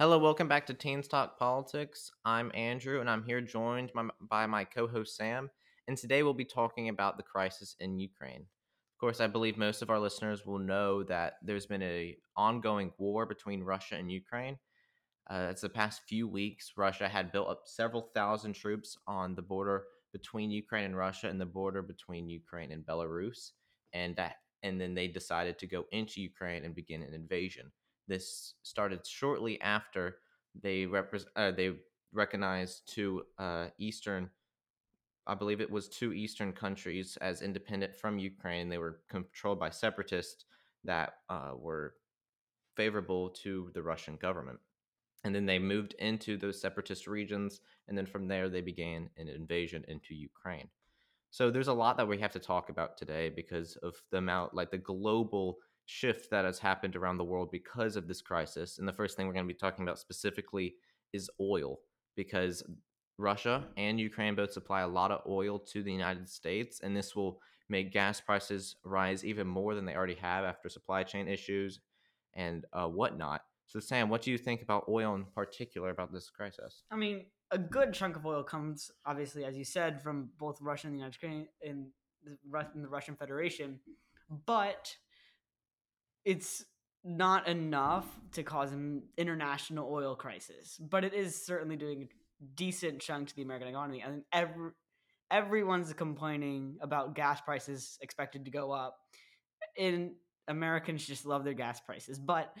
Hello, welcome back to Teens Talk Politics. I'm Andrew, and I'm here joined by, by my co-host Sam. And today we'll be talking about the crisis in Ukraine. Of course, I believe most of our listeners will know that there's been a ongoing war between Russia and Ukraine. Uh, it's the past few weeks, Russia had built up several thousand troops on the border between Ukraine and Russia, and the border between Ukraine and Belarus, and that, and then they decided to go into Ukraine and begin an invasion. This started shortly after they repre- uh, they recognized two uh, eastern, I believe it was two eastern countries as independent from Ukraine. They were controlled by separatists that uh, were favorable to the Russian government. And then they moved into those separatist regions, and then from there they began an invasion into Ukraine. So there's a lot that we have to talk about today because of the amount, like the global shift that has happened around the world because of this crisis. And the first thing we're going to be talking about specifically is oil, because Russia and Ukraine both supply a lot of oil to the United States, and this will make gas prices rise even more than they already have after supply chain issues and uh, whatnot. So, Sam, what do you think about oil in particular about this crisis? I mean, a good chunk of oil comes, obviously, as you said, from both Russia and the United States and the Russian Federation, but it's not enough to cause an international oil crisis. But it is certainly doing a decent chunk to the American economy. Think every everyone's complaining about gas prices expected to go up, and Americans just love their gas prices, but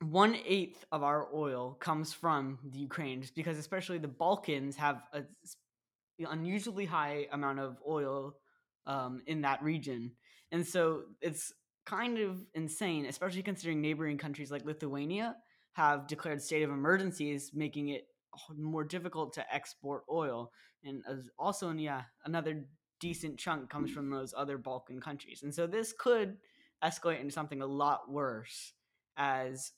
one eighth of our oil comes from the Ukraine, just because especially the Balkans have a unusually high amount of oil um, in that region, and so it's kind of insane, especially considering neighboring countries like Lithuania have declared state of emergencies, making it more difficult to export oil. And also, yeah, another decent chunk comes from those other Balkan countries, and so this could escalate into something a lot worse as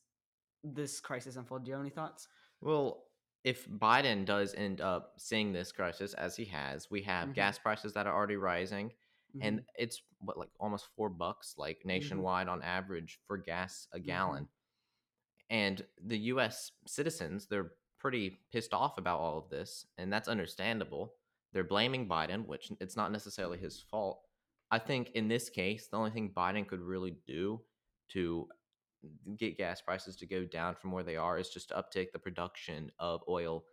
this crisis unfold. Do you have any thoughts? Well, if Biden does end up seeing this crisis as he has, we have mm-hmm. gas prices that are already rising, mm-hmm. and it's what like almost four bucks, like mm-hmm. nationwide mm-hmm. on average for gas a mm-hmm. gallon. And the U.S. citizens, they're pretty pissed off about all of this, and that's understandable. They're blaming Biden, which it's not necessarily his fault. I think in this case, the only thing Biden could really do to get gas prices to go down from where they are is just to uptake the production of oil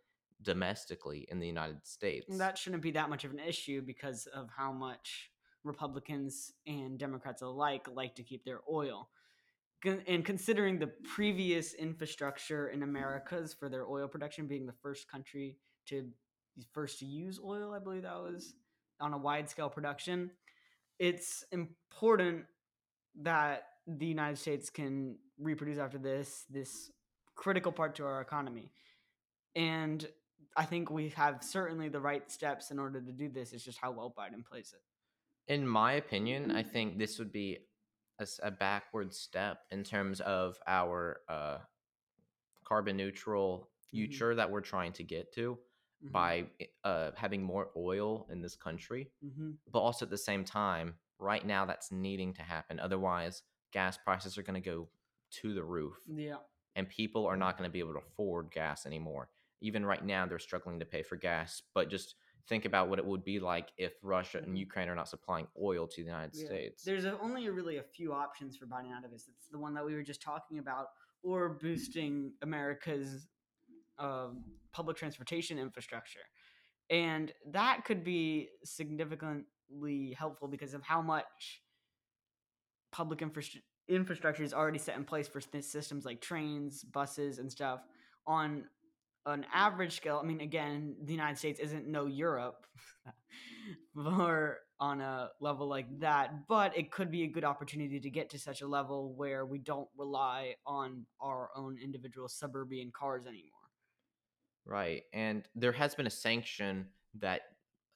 domestically in the United States. That shouldn't be that much of an issue because of how much Republicans and Democrats alike like to keep their oil. And considering the previous infrastructure in Americas for their oil production being the first country to first to use oil, I believe that was on a wide scale production, it's important that the United States can reproduce after this this critical part to our economy. And I think we have certainly the right steps in order to do this. It's just how well Biden plays it. In my opinion, I think this would be a, a backward step in terms of our uh, carbon neutral mm-hmm. future mm-hmm. that we're trying to get to mm-hmm. by uh, having more oil in this country. Mm-hmm. But also at the same time, right now, that's needing to happen. Otherwise, gas prices are going to go to the roof. Yeah. And people are not going to be able to afford gas anymore. Even right now, they're struggling to pay for gas. But just think about what it would be like if Russia and mm-hmm. Ukraine are not supplying oil to the United yeah. States. There's a, only really a few options for buying out of this. It's the one that we were just talking about, or boosting America's uh, public transportation infrastructure. And that could be significantly helpful because of how much public infrastructure infrastructure is already set in place for systems like trains, buses, and stuff on an average scale. I mean, again, the United States isn't no Europe or on a level like that, but it could be a good opportunity to get to such a level where we don't rely on our own individual suburban cars anymore. Right. And there has been a sanction that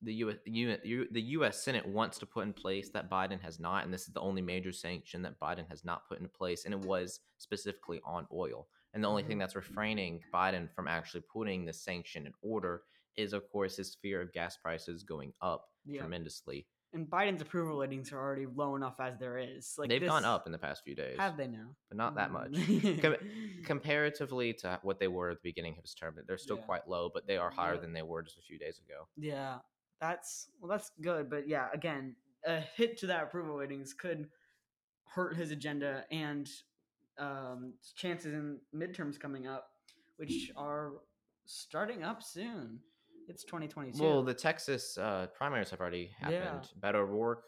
the U.S. the U.S. Senate wants to put in place that Biden has not, and this is the only major sanction that Biden has not put in place, and it was specifically on oil. And the only thing mm-hmm. that's refraining Biden from actually putting the sanction in order is, of course, his fear of gas prices going up yeah. tremendously. and Biden's approval ratings are already low enough as there is. Like They've gone up in the past few days, Have they now? but not that much. Mm. Com- comparatively to what they were at the beginning of his term, they're still Yeah. quite low, but they are higher Yeah. than they were just a few days ago. Yeah, that's well, that's good. But yeah, again, a hit to that approval ratings could hurt his agenda and um, chances in midterms coming up, which are starting up soon. It's 2022. Well, the Texas uh, primaries have already Yeah. happened. Beto O'Rourke,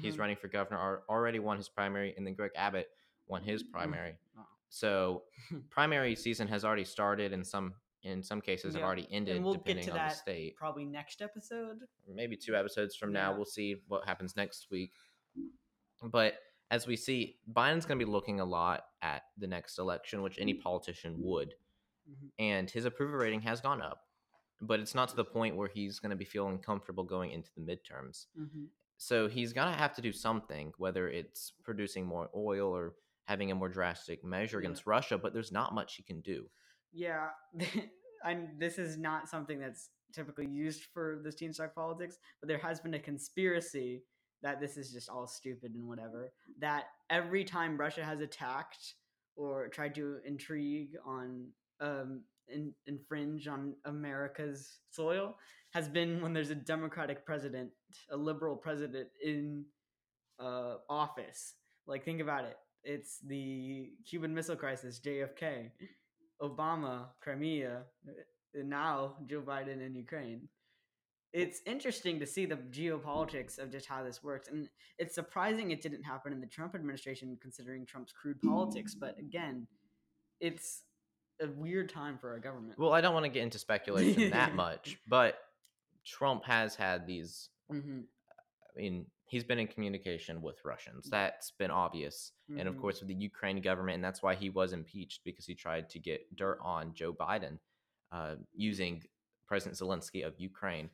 he's Mhm. running for governor, already won his primary, and then Greg Abbott won his primary. Oh. So primary season has already started, and some in some cases have already ended, we'll get depending to on the that state. probably next episode. maybe two episodes from now we'll see what happens next week but as we see biden's going to be looking a lot at the next election which any politician would Mhm. and his approval rating has gone up but it's not to the point where he's going to be feeling comfortable going into the midterms Mm-hmm. so he's going to have to do something whether it's producing more oil or having a more drastic measure Yeah. against russia but there's not much he can do Yeah, and this is not something that's typically used for this Teens Talk Politics, but there has been a conspiracy that this is just all stupid and whatever. That every time Russia has attacked or tried to intrigue on um in, infringe on America's soil has been when there's a democratic president, a liberal president in uh office. Like think about it. It's the Cuban Missile Crisis, JFK. Obama, Crimea, and now Joe Biden in Ukraine. It's interesting to see the geopolitics of just how this works. And it's surprising it didn't happen in the Trump administration, considering Trump's crude politics. But again, it's a weird time for our government. well i don't want to get into speculation that much but trump has had these hmm I mean, he's been in communication with Russians. That's been obvious. And of Mhm. course, with the Ukraine government, and that's why he was impeached because he tried to get dirt on Joe Biden uh, using President Zelensky of Ukraine.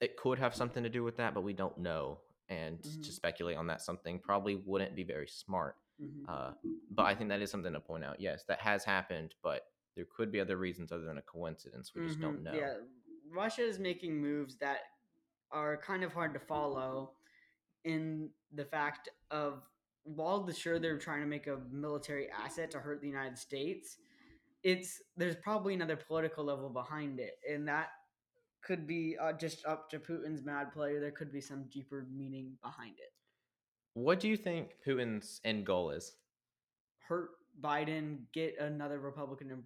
It could have something to do with that, but we don't know. And Mhm. to speculate on that something probably wouldn't be very smart. Mhm. Uh, but I think that is something to point out. Yes, that has happened, but there could be other reasons other than a coincidence. We just don't Mhm. know. Yeah, Russia is making moves that are kind of hard to follow in the fact of while the sure they're trying to make a military asset to hurt the United States, it's there's probably another political level behind it, and that could be uh, just up to Putin's mad play, there could be some deeper meaning behind it. What do you think Putin's end goal is? Hurt Biden, get another Republican in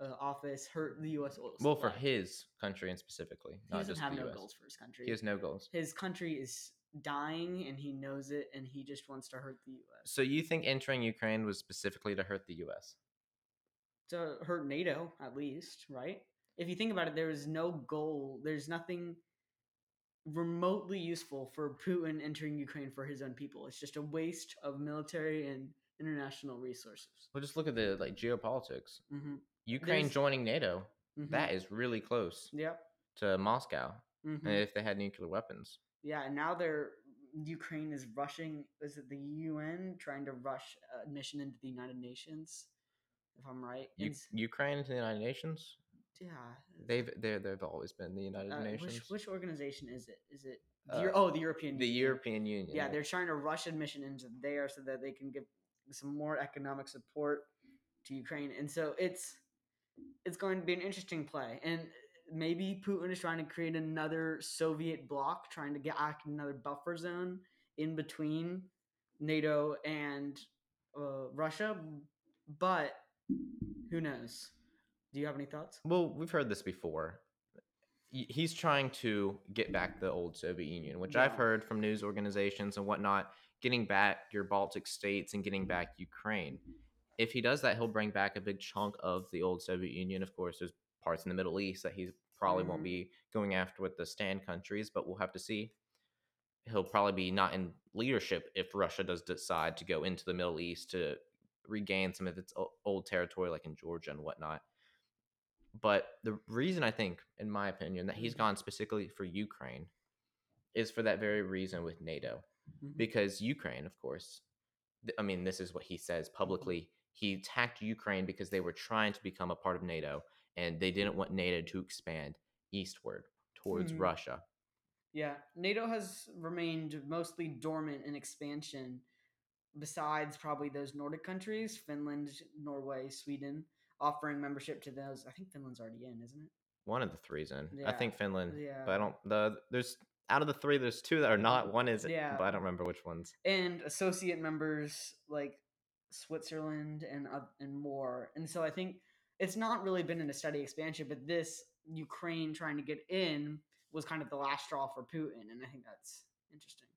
uh, office, hurt the U.S. oil Well, for his country and specifically, he not doesn't just have the no US. goals for his country. He has no goals. his country is dying and he knows it and he just wants to hurt the US. So you think entering Ukraine was specifically to hurt the US? To hurt NATO at least, right? If you think about it there is no goal, there's nothing remotely useful for Putin entering Ukraine for his own people. It's just a waste of military and international resources. Well, just look at the like geopolitics. hmm Ukraine There's- joining NATO, that is really close Yep. to Moscow. mhm. And if they had nuclear weapons, Yeah, and now they're Ukraine is rushing. Is it the UN trying to rush admission into the United Nations? If I'm right, U- Ukraine to the United Nations, yeah, they've they they've always been the United uh, Nations, which which organization is it? Is it the, Uh, oh the European the Union. European Union. Yeah, they're trying to rush admission into there so that they can give some more economic support to Ukraine, and so it's it's going to be an interesting play, and maybe Putin is trying to create another Soviet bloc, trying to get act another buffer zone in between NATO and uh, Russia, but who knows? Do you have any thoughts? Well, we've heard this before. He's trying to get back the old Soviet Union, which I've heard from news organizations and whatnot, getting back your Baltic states and getting back Ukraine. If he does that, he'll bring back a big chunk of the old Soviet Union. Of course, there's parts in the Middle East that he probably won't Mhm. be going after with the stand countries, but we'll have to see. He'll probably be not in leadership if Russia does decide to go into the Middle East to regain some of its old territory, like in Georgia and whatnot. But the reason I think, in my opinion, that he's gone specifically for Ukraine is for that very reason with NATO. Mhm. Because Ukraine, of course, th- I mean, this is what he says publicly. He attacked Ukraine because they were trying to become a part of NATO and they didn't want NATO to expand eastward towards Mhm. Russia. Yeah, NATO has remained mostly dormant in expansion, besides probably those Nordic countries, Finland, Norway, Sweden, offering membership to those. I think Finland's already in, isn't it? One of the three's in. I think Finland, yeah. but I don't. The there's out of the three, there's two that are not. One is, Yeah. but I don't remember which ones. and associate members like Switzerland and oth- and more. And so I think it's not really been in a steady expansion, but this Ukraine trying to get in was kind of the last straw for Putin, and I think that's interesting.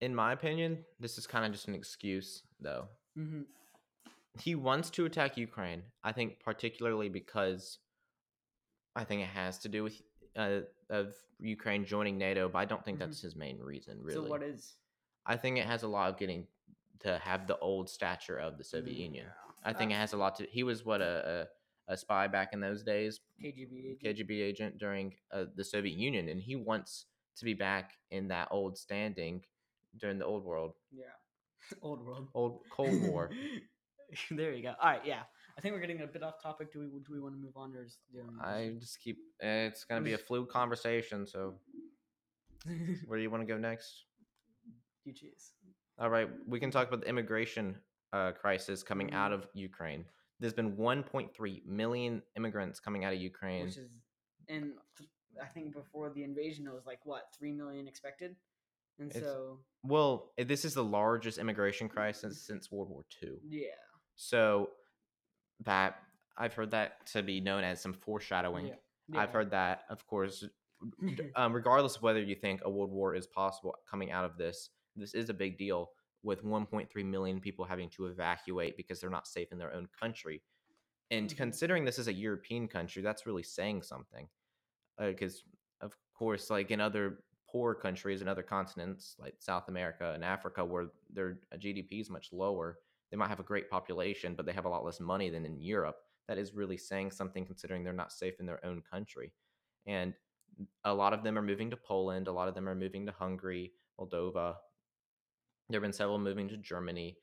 In my opinion, this is kind of just an excuse, though. hmm he wants to attack Ukraine. I think particularly because I think it has to do with uh, of Ukraine joining NATO, but I don't think Mhm. that's his main reason. Really, So what is I think it has a lot of getting to have the old stature of the Soviet Mm, Union. I think it Uh, has a lot to. He was what a a, a spy back in those days, KGB. agent. KGB agent during uh, the Soviet Union, and he wants to be back in that old standing during the old world, Yeah. Old world. old Cold War. there you go. All right. Yeah. I think we're getting a bit off topic. Do we do we want to move on or is there I just keep. It's gonna be a fluid conversation, so. Where do you want to go next? you choose. All right, we can talk about the immigration uh, crisis coming out Mhm. of Ukraine. There's been 1.3 million immigrants coming out of Ukraine. Which is, and I think before the invasion, it was like what three million expected, and It's- so well, eh, this is the largest immigration crisis since World War II. yeah, So that I've heard that to be known as some foreshadowing. yeah, I've heard that, of course, um, regardless of whether you think a world war is possible coming out of this, this is a big deal with 1.3 million people having to evacuate because they're not safe in their own country. And Mhm. considering this is a European country, that's really saying something. Because, of course, like in other poor countries and other continents like South America and Africa, where their GDP is much lower, they might have a great population, but they have a lot less money than in Europe. That is really saying something considering they're not safe in their own country. And a lot of them are moving to Poland. A lot of them are moving to Hungary, Moldova. There have been several moving to Germany.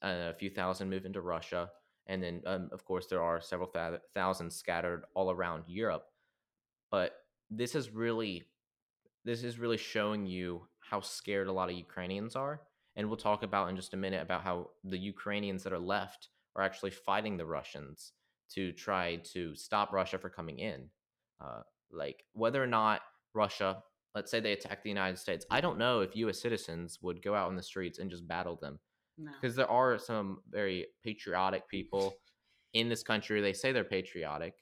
Uh, a few thousand moving to Russia, and then, um, of course, there are several thou- thousand scattered all around Europe. But this is really, this is really showing you how scared a lot of Ukrainians are. And we'll talk about in just a minute about how the Ukrainians that are left are actually fighting the Russians to try to stop Russia from coming in. Uh, like whether or not Russia, let's say they attack the United States, I don't know if U.S. citizens would go out on the streets and just battle them no. because there are some very patriotic people in this country. They say they're patriotic,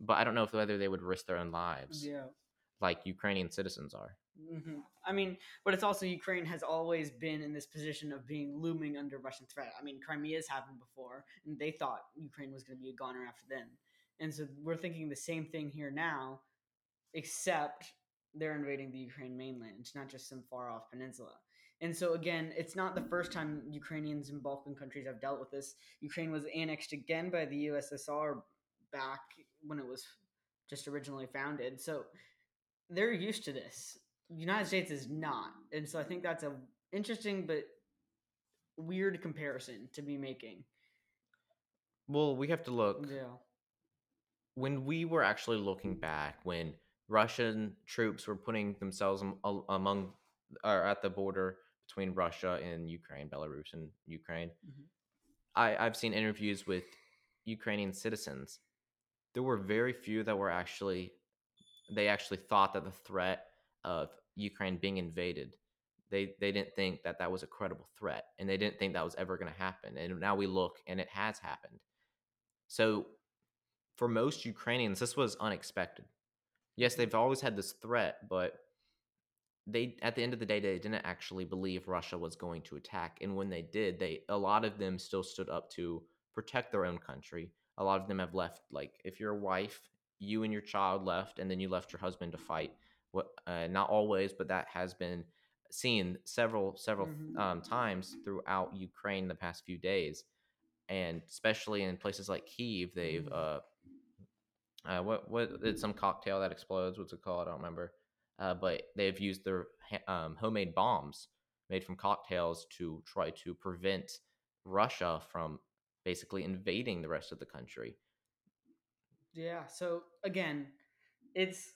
but I don't know if whether they would risk their own lives yeah. like Ukrainian citizens are. Hmm I mean, but it's also Ukraine has always been in this position of being looming under Russian threat. I mean, Crimea's happened before, and they thought Ukraine was going to be a goner after then. And so we're thinking the same thing here now, except they're invading the Ukraine mainland, not just some far off peninsula. And so again, it's not the first time Ukrainians and Balkan countries have dealt with this. Ukraine was annexed again by the USSR back when it was just originally founded. So they're used to this. The United States is not, and so I think that's a interesting but weird comparison to be making. Well, we have to look Yeah. when we were actually looking back when Russian troops were putting themselves among or at the border between Russia and Ukraine, Belarus and Ukraine. Mhm. I, I've seen interviews with Ukrainian citizens. There were very few that were actually they actually thought that the threat of Ukraine being invaded they they didn't think that that was a credible threat and they didn't think that was ever going to happen and now we look and it has happened. So for most ukrainians this was unexpected. Yes they've always had this threat but they at the end of the day they didn't actually believe russia was going to attack and when they did they a lot of them still stood up to protect their own country. A lot of them have left like if you're a wife you and your child left and then you left your husband to fight what uh, not always but that has been seen several several Mhm. um, times throughout Ukraine the past few days, and especially in places like Kiev, they've uh, uh, what what it's some cocktail that explodes. What's it called? I don't remember. Uh, but they've used their um, homemade bombs made from cocktails to try to prevent Russia from basically invading the rest of the country. Yeah. So again, it's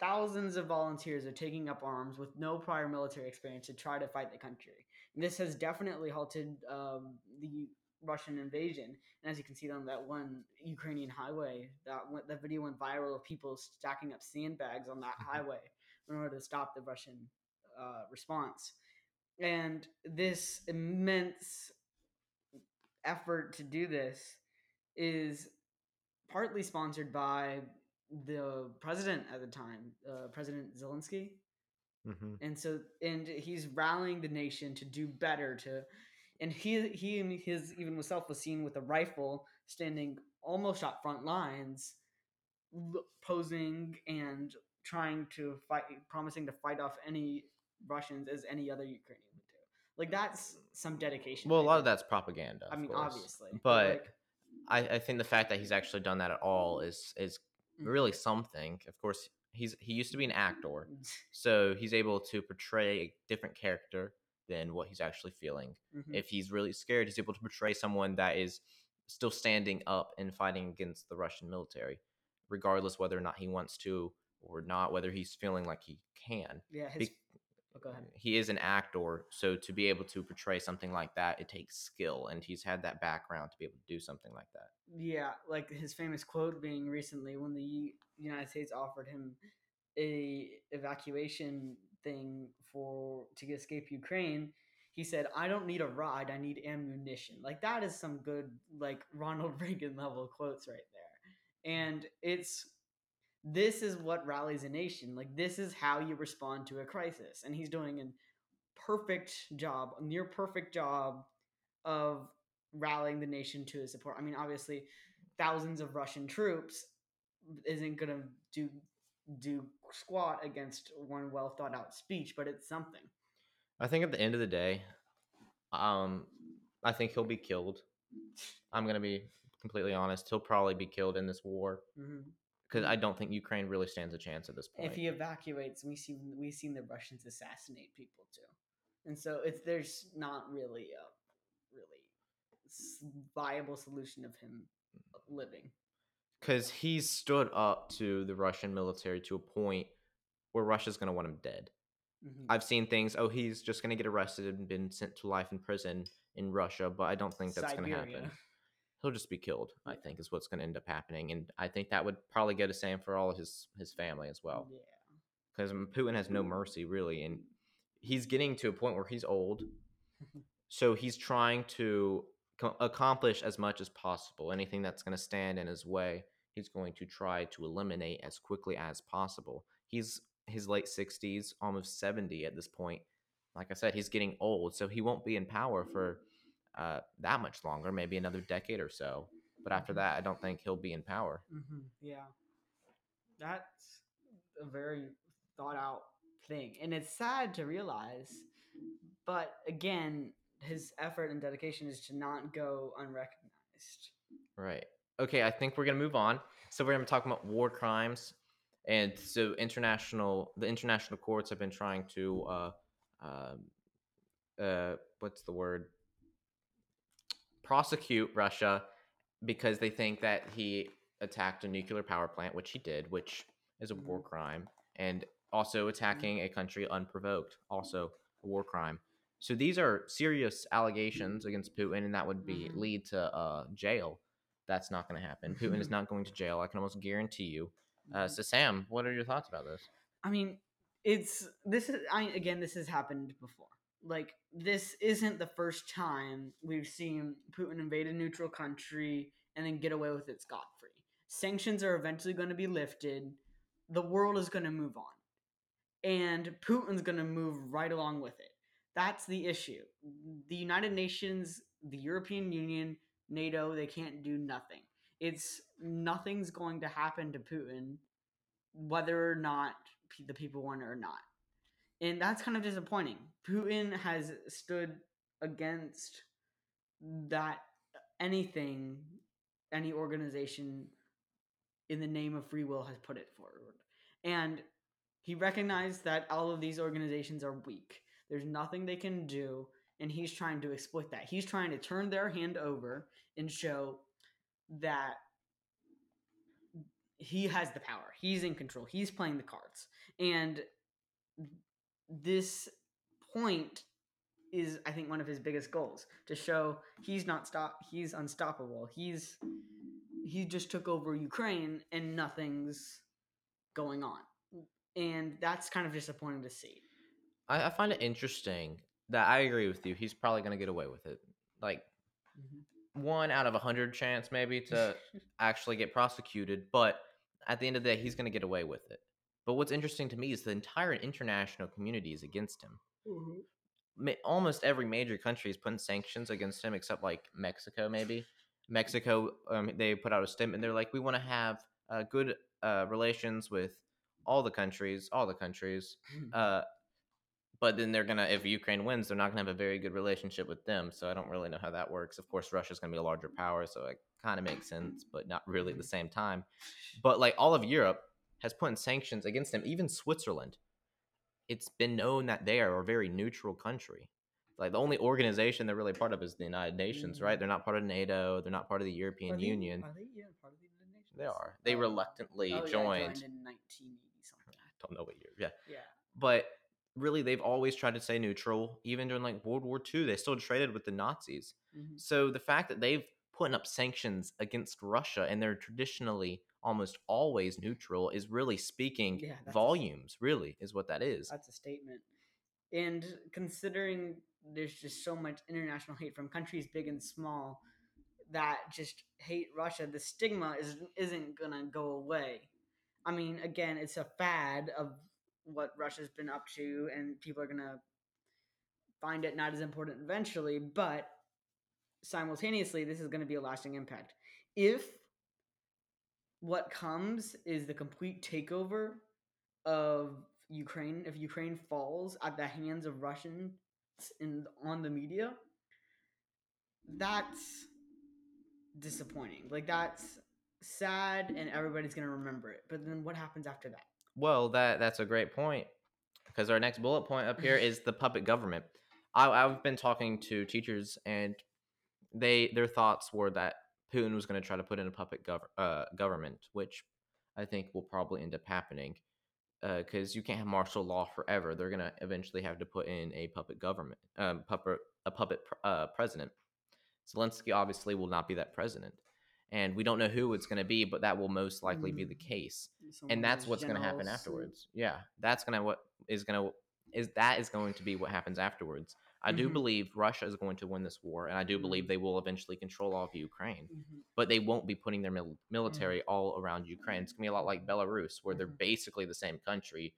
thousands of volunteers are taking up arms with no prior military experience to try to fight the country. And this has definitely halted um, the Russian invasion. And as you can see on that one Ukrainian highway, that went, that video went viral of people stacking up sandbags on that Mhm. highway in order to stop the Russian uh, response. And this immense effort to do this is partly sponsored by the president at the time, uh, President Zelensky, hmm and so and he's rallying the nation to do better. To and he he and his even himself was seen with a rifle standing almost at front lines, posing and trying to fight, promising to fight off any Russians as any other Ukrainian would do. Like that's some dedication. Well, a lot of that's propaganda. I mean, course. obviously, but like, I, I think the fact that he's actually done that at all is is. Really something. Of course, he's he used to be an actor, so he's able to portray a different character than what he's actually feeling. Mhm. If he's really scared, he's able to portray someone that is still standing up and fighting against the Russian military, regardless whether or not he wants to or not, whether he's feeling like he can. yeah, his. Be- oh, go ahead. He is an actor, so to be able to portray something like that, it takes skill, and he's had that background to be able to do something like that. Yeah, like his famous quote being recently when the United States offered him a evacuation thing for to escape Ukraine, he said, "I don't need a ride, I need ammunition." Like that is some good like Ronald Reagan level quotes right there. And it's this is what rallies a nation. Like this is how you respond to a crisis. And he's doing a perfect job, a near perfect job of rallying the nation to his support. I mean, obviously, thousands of Russian troops isn't gonna do do squat against one well thought out speech, but it's something. I think at the end of the day, um, I think he'll be killed. I'm gonna be completely honest. He'll probably be killed in this war because I don't think Ukraine really stands a chance at this point. If he evacuates, we see we've seen the Russians assassinate people too, and so it's there's not really a really viable solution of him living. Because he's stood up to the Russian military to a point where Russia's gonna want him dead. Mhm. I've seen things. Oh, he's just gonna get arrested and been sent to life in prison in Russia, but I don't think that's gonna happen. He'll just be killed. I think is what's gonna end up happening, and I think that would probably go to same for all of his his family as well. Yeah. because Putin has no mercy really, and he's getting to a point where he's old, so he's trying to co- accomplish as much as possible. Anything that's going to stand in his way, he's going to try to eliminate as quickly as possible. He's his late sixties, almost seventy at this point. Like I said, he's getting old, so he won't be in power for uh, that much longer, maybe another decade or so. But after Mhm. that, I don't think he'll be in power. hmm Yeah, that's a very thought out thing, and it's sad to realize. But again, his effort and dedication is to not go unrecognized. Right. Okay, I think we're gonna move on. So we're gonna talk about war crimes, and so international the international courts have been trying to uh, um uh, what's the word? Prosecute Russia because they think that he attacked a nuclear power plant, which he did, which is a war crime, and also attacking a country unprovoked, also a war crime. So these are serious allegations against Putin, and that would be Mhm. lead to uh, jail. That's not going to happen. Putin is not going to jail. I can almost guarantee you. Uh, so Sam, what are your thoughts about this? I mean, it's this is I again this has happened before. Like this isn't the first time we've seen Putin invade a neutral country and then get away with it scot free. Sanctions are eventually going to be lifted. The world is going to move on. And Putin's going to move right along with it. That's the issue. The United Nations, the European Union, NATO, they can't do nothing. It's nothing's going to happen to Putin whether or not the people want it or not. And that's kind of disappointing. Putin has stood against that anything, any organization in the name of free will has put it forward. And he recognized that all of these organizations are weak. There's nothing they can do, and he's trying to exploit that. He's trying to turn their hand over and show that he has the power. He's in control. He's playing the cards. And this point is I think one of his biggest goals to show he's not stop he's unstoppable. He's he just took over Ukraine and nothing's going on. And that's kind of disappointing to see. I, I find it interesting that I agree with you. He's probably going to get away with it. Like one out of a hundred chance, maybe, to actually get prosecuted. But at the end of the day, he's going to get away with it. But what's interesting to me is the entire international community is against him. Ma- Almost every major country is putting sanctions against him, except like Mexico, maybe. Mexico, um, they put out a statement. They're like, we want to have uh, good uh, relations with all the countries, all the countries. Uh, but then they're gonna, if Ukraine wins, they're not gonna have a very good relationship with them. So I don't really know how that works. Of course, Russia's gonna be a larger power, so it kind of makes sense, but not really at the same time. But like all of Europe has put in sanctions against them, even Switzerland. It's been known that they are a very neutral country. Like the only organization they're really part of is the United Nations, right? Mhm. They're not part of NATO. They're not part of the European Are they- Union. Are they yeah, part of the United Nations? They are. They Oh. reluctantly Oh, yeah, joined. in 1980 something. Don't know what year. Yeah, Yeah. but really, they've always tried to stay neutral. Even during like World War II, they still traded with the Nazis. Mhm. So the fact that they've put up sanctions against Russia and they're traditionally almost always neutral is really speaking Yeah, that's a- volumes. Really, is what that is. That's a statement. And considering there's just so much international hate from countries big and small that just hate Russia, the stigma is isn't gonna go away. I mean, again, it's a fad of what Russia's been up to, and people are gonna find it not as important eventually, but simultaneously, this is gonna be a lasting impact. If what comes is the complete takeover of Ukraine, if Ukraine falls at the hands of Russians in on the media, that's disappointing. Like that's sad, and everybody's gonna remember it. But then what happens after that? Well, that that's a great point because our next bullet point up here is the puppet government. I, I've been talking to teachers, and they their thoughts were that Putin was going to try to put in a puppet gov- uh, government, which I think will probably end up happening because you can't have martial law forever. They're going to eventually have to put in a puppet government, um, puppet a puppet pr- uh, president. Zelensky obviously will not be that president, and we don't know who it's going to be, but that will most likely be the Mm. case Some and that's what's going to happen afterwards yeah that's going to what is going to is that is going to be what happens afterwards i do Mhm. believe russia is going to win this war and i do believe they will eventually control all of ukraine Mhm. but they won't be putting their mil- military all around ukraine it's going to be a lot like belarus where they're Mhm. basically the same country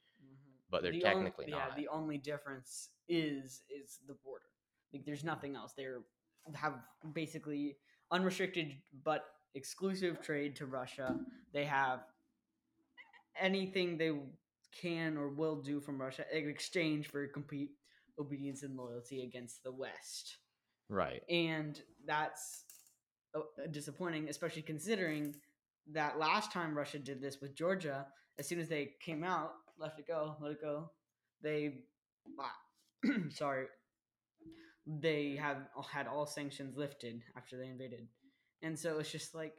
but they're The technically yeah, not the only difference is is the border. Like there's nothing else. They're have basically unrestricted but exclusive trade to Russia. They have anything they can or will do from Russia in exchange for complete obedience and loyalty against the West. right And that's uh, disappointing, especially considering that last time Russia did this with Georgia, as soon as they came out, left it go, let it go, they, sorry, they have had all sanctions lifted after they invaded, and so it's just like,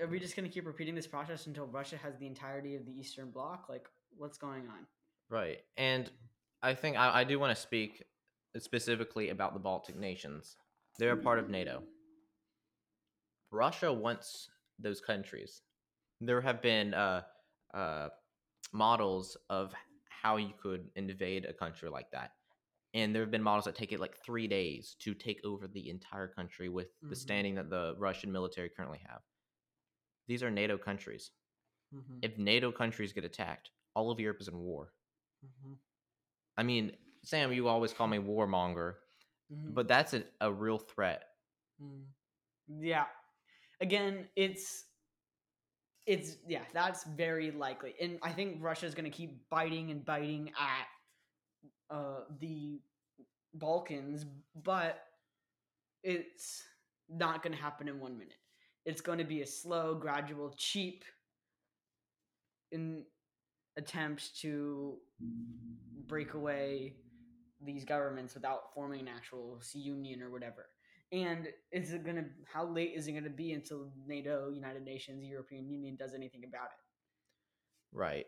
are we just gonna keep repeating this process until Russia has the entirety of the Eastern Bloc? Like, what's going on? right and i think i, I do want to speak specifically about the baltic nations they're a part of nato Russia wants those countries. There have been uh, uh, models of how you could invade a country like that. And there have been models that take it like three days to take over the entire country with the Mhm. standing that the Russian military currently have. These are NATO countries. Mm-hmm. If NATO countries get attacked, all of Europe is in war. Mm-hmm. I mean, Sam, you always call me warmonger, Mm-hmm. but that's a, a real threat. Mm. Yeah. Again, it's it's yeah, that's very likely. And I think Russia's going to keep biting and biting at uh the Balkans, but it's not going to happen in 1 minute. It's going to be a slow, gradual, cheap in attempts to break away these governments without forming an actual union or whatever. And is it gonna? How late is it gonna be until NATO, United Nations, European Union does anything about it? Right.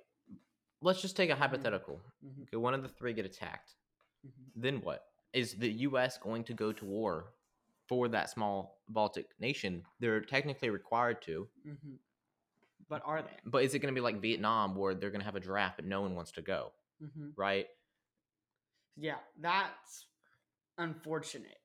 Let's just take a hypothetical. Mhm. Okay, one of the three get attacked. Mhm. Then what? Is the U.S. going to go to war for that small Baltic nation? They're technically required to, Mm-hmm. But are they? but is it going to be like Vietnam, where they're going to have a draft, but no one wants to go? Mm-hmm. Right. Yeah, that's unfortunate.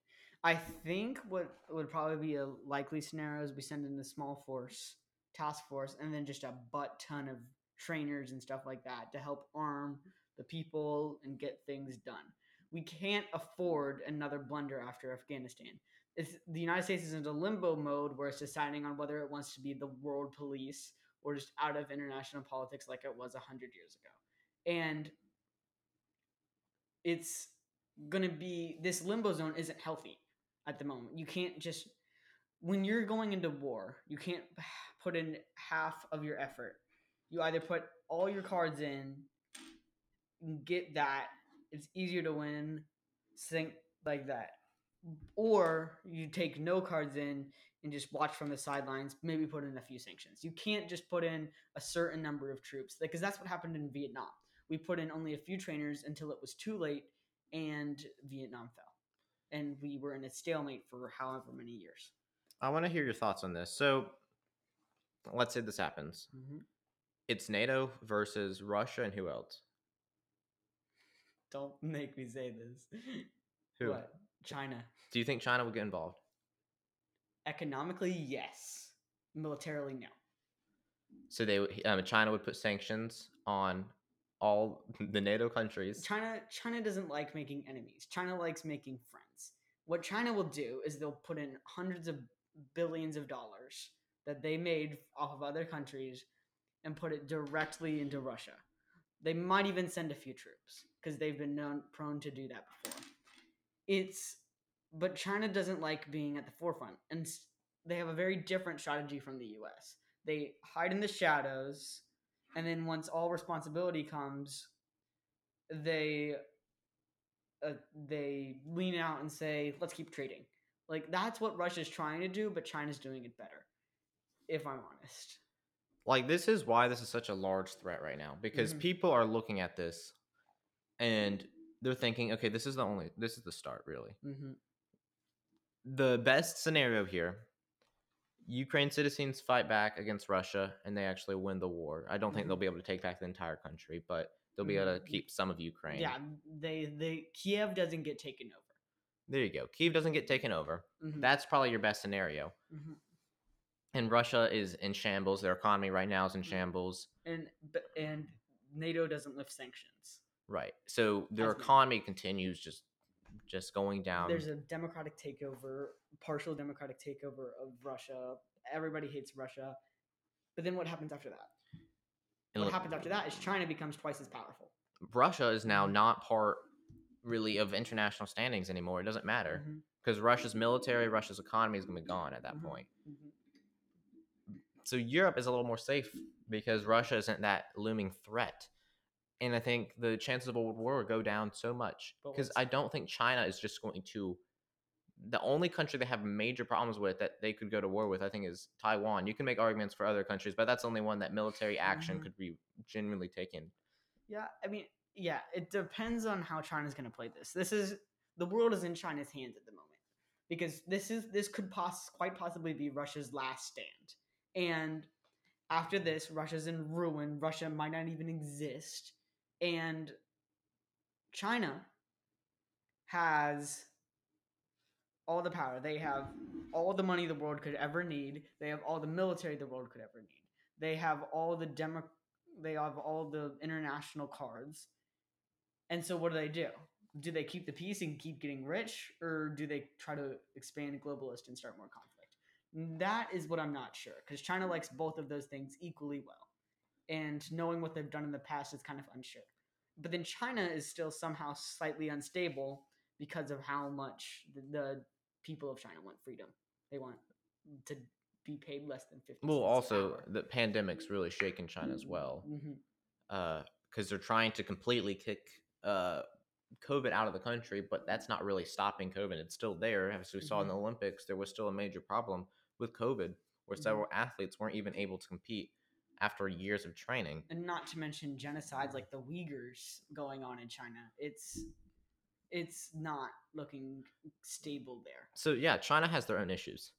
I think what would probably be a likely scenario is we send in a small force, task force, and then just a butt ton of trainers and stuff like that to help arm the people and get things done. We can't afford another blunder after Afghanistan. It's, the United States is in a limbo mode where it's deciding on whether it wants to be the world police or just out of international politics like it was 100 years ago. And it's going to be this limbo zone isn't healthy at the moment. You can't just when you're going into war, you can't put in half of your effort. You either put all your cards in, get that, it's easier to win, think like that. Or you take no cards in and just watch from the sidelines, maybe put in a few sanctions. You can't just put in a certain number of troops because that's what happened in Vietnam. We put in only a few trainers until it was too late and Vietnam fell. And we were in a stalemate for however many years. I want to hear your thoughts on this. So, let's say this happens. Mm-hmm. It's NATO versus Russia, and who else? Don't make me say this. Who? What? China. Do you think China would get involved? Economically, yes. Militarily, no. So they, um, China would put sanctions on all the NATO countries. China China doesn't like making enemies. China likes making friends. What China will do is they'll put in hundreds of billions of dollars that they made off of other countries and put it directly into Russia. They might even send a few troops because they've been known prone to do that before. It's but China doesn't like being at the forefront and they have a very different strategy from the US. They hide in the shadows and then once all responsibility comes they uh, they lean out and say let's keep trading like that's what russia's trying to do but china's doing it better if i'm honest Like this is why this is such a large threat right now because Mhm. people are looking at this and they're thinking, okay, this is the only this is the start really. mm-hmm. The best scenario here, Ukraine citizens fight back against Russia and they actually win the war. I don't think Mhm. they'll be able to take back the entire country, but they'll be able to Mhm. keep some of Ukraine. yeah they they kiev doesn't get taken over There you go. Kiev doesn't get taken over. Mhm. That's probably your best scenario. Mhm. And Russia is in shambles. Their economy right now is in Mhm. shambles. and and nato doesn't lift sanctions Right. So their As economy continues just just going down. there's a democratic takeover partial democratic takeover of russia everybody hates russia but then what happens after that and what look, happens after that is china becomes twice as powerful Russia is now not part really of international standings anymore. It doesn't matter Mhm. because Russia's military, Russia's economy is going to be gone at that Mhm. point. Mhm. So Europe is a little more safe because Russia isn't that looming threat. And I think the chances of a world war go down so much because I don't think China is just going to. The only country they have major problems with that they could go to war with, I think, is Taiwan. You can make arguments for other countries, but that's the only one that military action Mhm. could be genuinely taken. Yeah, I mean, yeah, it depends on how China's going to play this. This is the world is in China's hands at the moment because this is this could poss- quite possibly be Russia's last stand. And after this, Russia's in ruin. Russia might not even exist. And China has all the power. They have all the money the world could ever need. They have all the military the world could ever need. They have all the demo they have all the international cards. And so what do they do? Do they keep the peace and keep getting rich or do they try to expand globalist and start more conflict? That is what I'm not sure cuz China likes both of those things equally well. And knowing what they've done in the past is kind of unsure. But then China is still somehow slightly unstable because of how much the, the people of China want freedom. They want to be paid less than 50 Well, also the pandemic's really shaken China as well, Mhm. because they're trying to completely kick uh, COVID out of the country, but that's not really stopping COVID. It's still there. As we saw in the Olympics, there was still a major problem with COVID where Mhm. several athletes weren't even able to compete after years of training. and not to mention genocides like the Uyghurs going on in China. It's it's not looking stable there. So yeah, China has their own issues.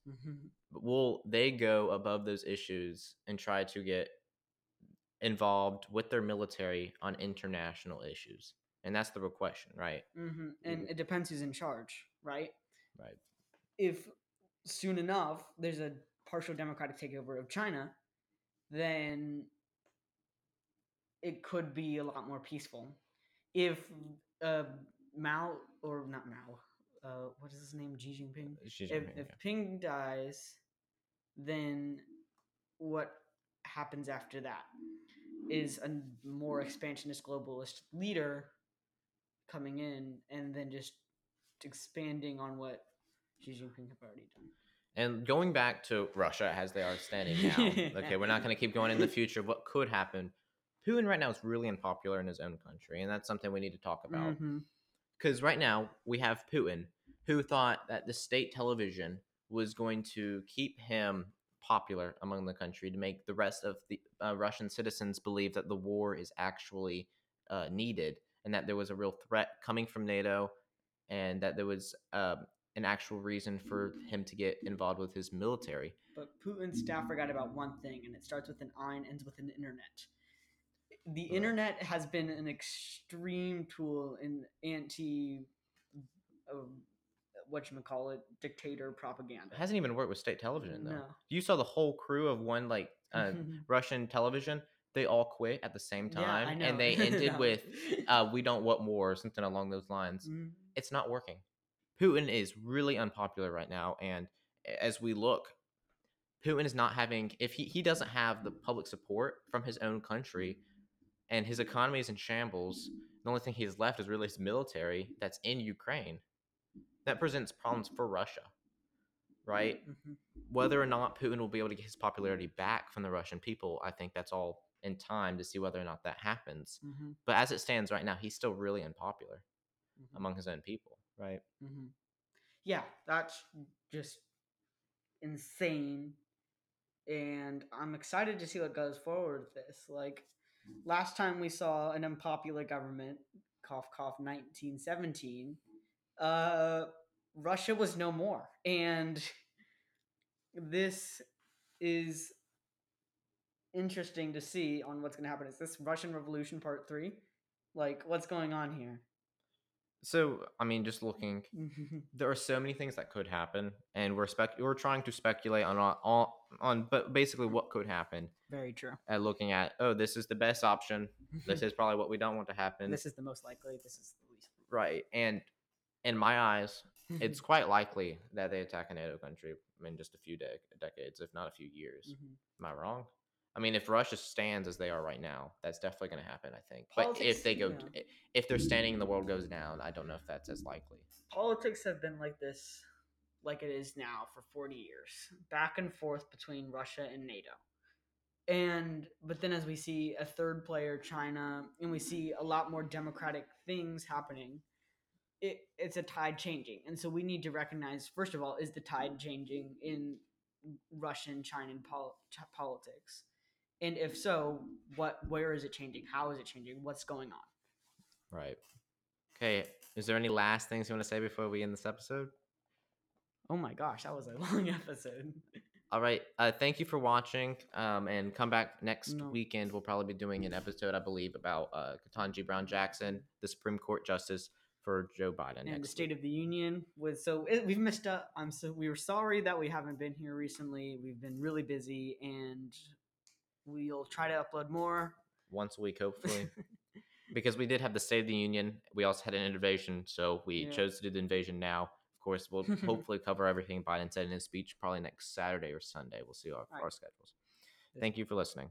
But will they go above those issues and try to get involved with their military on international issues? And that's the real question, right? hmm And it depends who's in charge, right? Right. If soon enough there's a partial democratic takeover of China, then it could be a lot more peaceful. If uh, Mao or not Mao, uh, what is his name? Xi Jinping. Xi if, Jinping, if yeah. Ping dies, then what happens after that is a more expansionist globalist leader coming in and then just expanding on what Xi Jinping have already done. And going back to Russia as they are standing now, okay, we're not going to keep going in the future. What could happen? Putin right now is really unpopular in his own country, and that's something we need to talk about. Because right now we have Putin, who thought that the state television was going to keep him popular among the country to make the rest of the uh, Russian citizens believe that the war is actually uh, needed and that there was a real threat coming from NATO and that there was um, an actual reason for him to get involved with his military. But Putin's staff forgot about one thing, and it starts with an I and ends with an internet. The internet has been an extreme tool in anti, uh, what you call it, dictator propaganda. It hasn't even worked with state television though. No. You saw the whole crew of one like uh, Russian television. They all quit at the same Yeah, time, know. and they ended No. with uh, "We don't want war" or something along those lines. Mhm. It's not working. Putin is really unpopular right now, and as we look, Putin is not having. If he he doesn't have the public support from his own country, and his economy is in shambles, the only thing he has left is really his military that's in Ukraine. That presents problems for Russia, right? Mhm. whether or not Putin will be able to get his popularity back from the Russian people, I think that's all in time to see whether or not that happens. Mhm. But as it stands right now, he's still really unpopular Mhm. among his own people, right? hmm Yeah, that's just insane. And I'm excited to see what goes forward with this. Like last time we saw an unpopular government, cough cough 1917, uh Russia was no more. And this is interesting to see on what's going to happen. Is this Russian Revolution Part 3? Like what's going on here? So, I mean, just looking, there are so many things that could happen, and we're spec- we're trying to speculate on on on, but basically what could happen. Very true. At looking at, oh, this is the best option. This is probably what we don't want to happen, this is the most likely. This is the least. right? And in my eyes, it's quite likely that they attack a NATO country in just a few de- decades, if not a few years. Mhm. Am I wrong? I mean, if Russia stands as they are right now, that's definitely going to happen. I think. but Politics, if they go, yeah. if they're standing and the world goes down, I don't know if that's as likely. Politics have been like this, like it is now for 40 years, back and forth between Russia and NATO. And, but then as we see a third player, China, and we see a lot more democratic things happening, it, it's a tide changing. And so we need to recognize, first of all, is the tide changing in Russian, China pol- politics? And if so, what, where is it changing? How is it changing? What's going on? Right. Okay. Is there any last things you want to say before we end this episode? Oh my gosh, that was a long episode. All right. Uh, thank you for watching. Um, and come back next No. weekend. We'll probably be doing an episode, I believe, about uh, Ketanji Brown Jackson, the Supreme Court Justice for Joe Biden. and the State week. of the Union was so it, we've missed up. I'm so we were sorry that we haven't been here recently. We've been really busy, and we'll try to upload more. once a week, hopefully. because we did have the State of the Union. We also had an invasion, so we Yeah. chose to do the invasion now. Of course, we'll hopefully cover everything Biden said in his speech probably next Saturday or Sunday. We'll see our, Right. our schedules. Thank you for listening.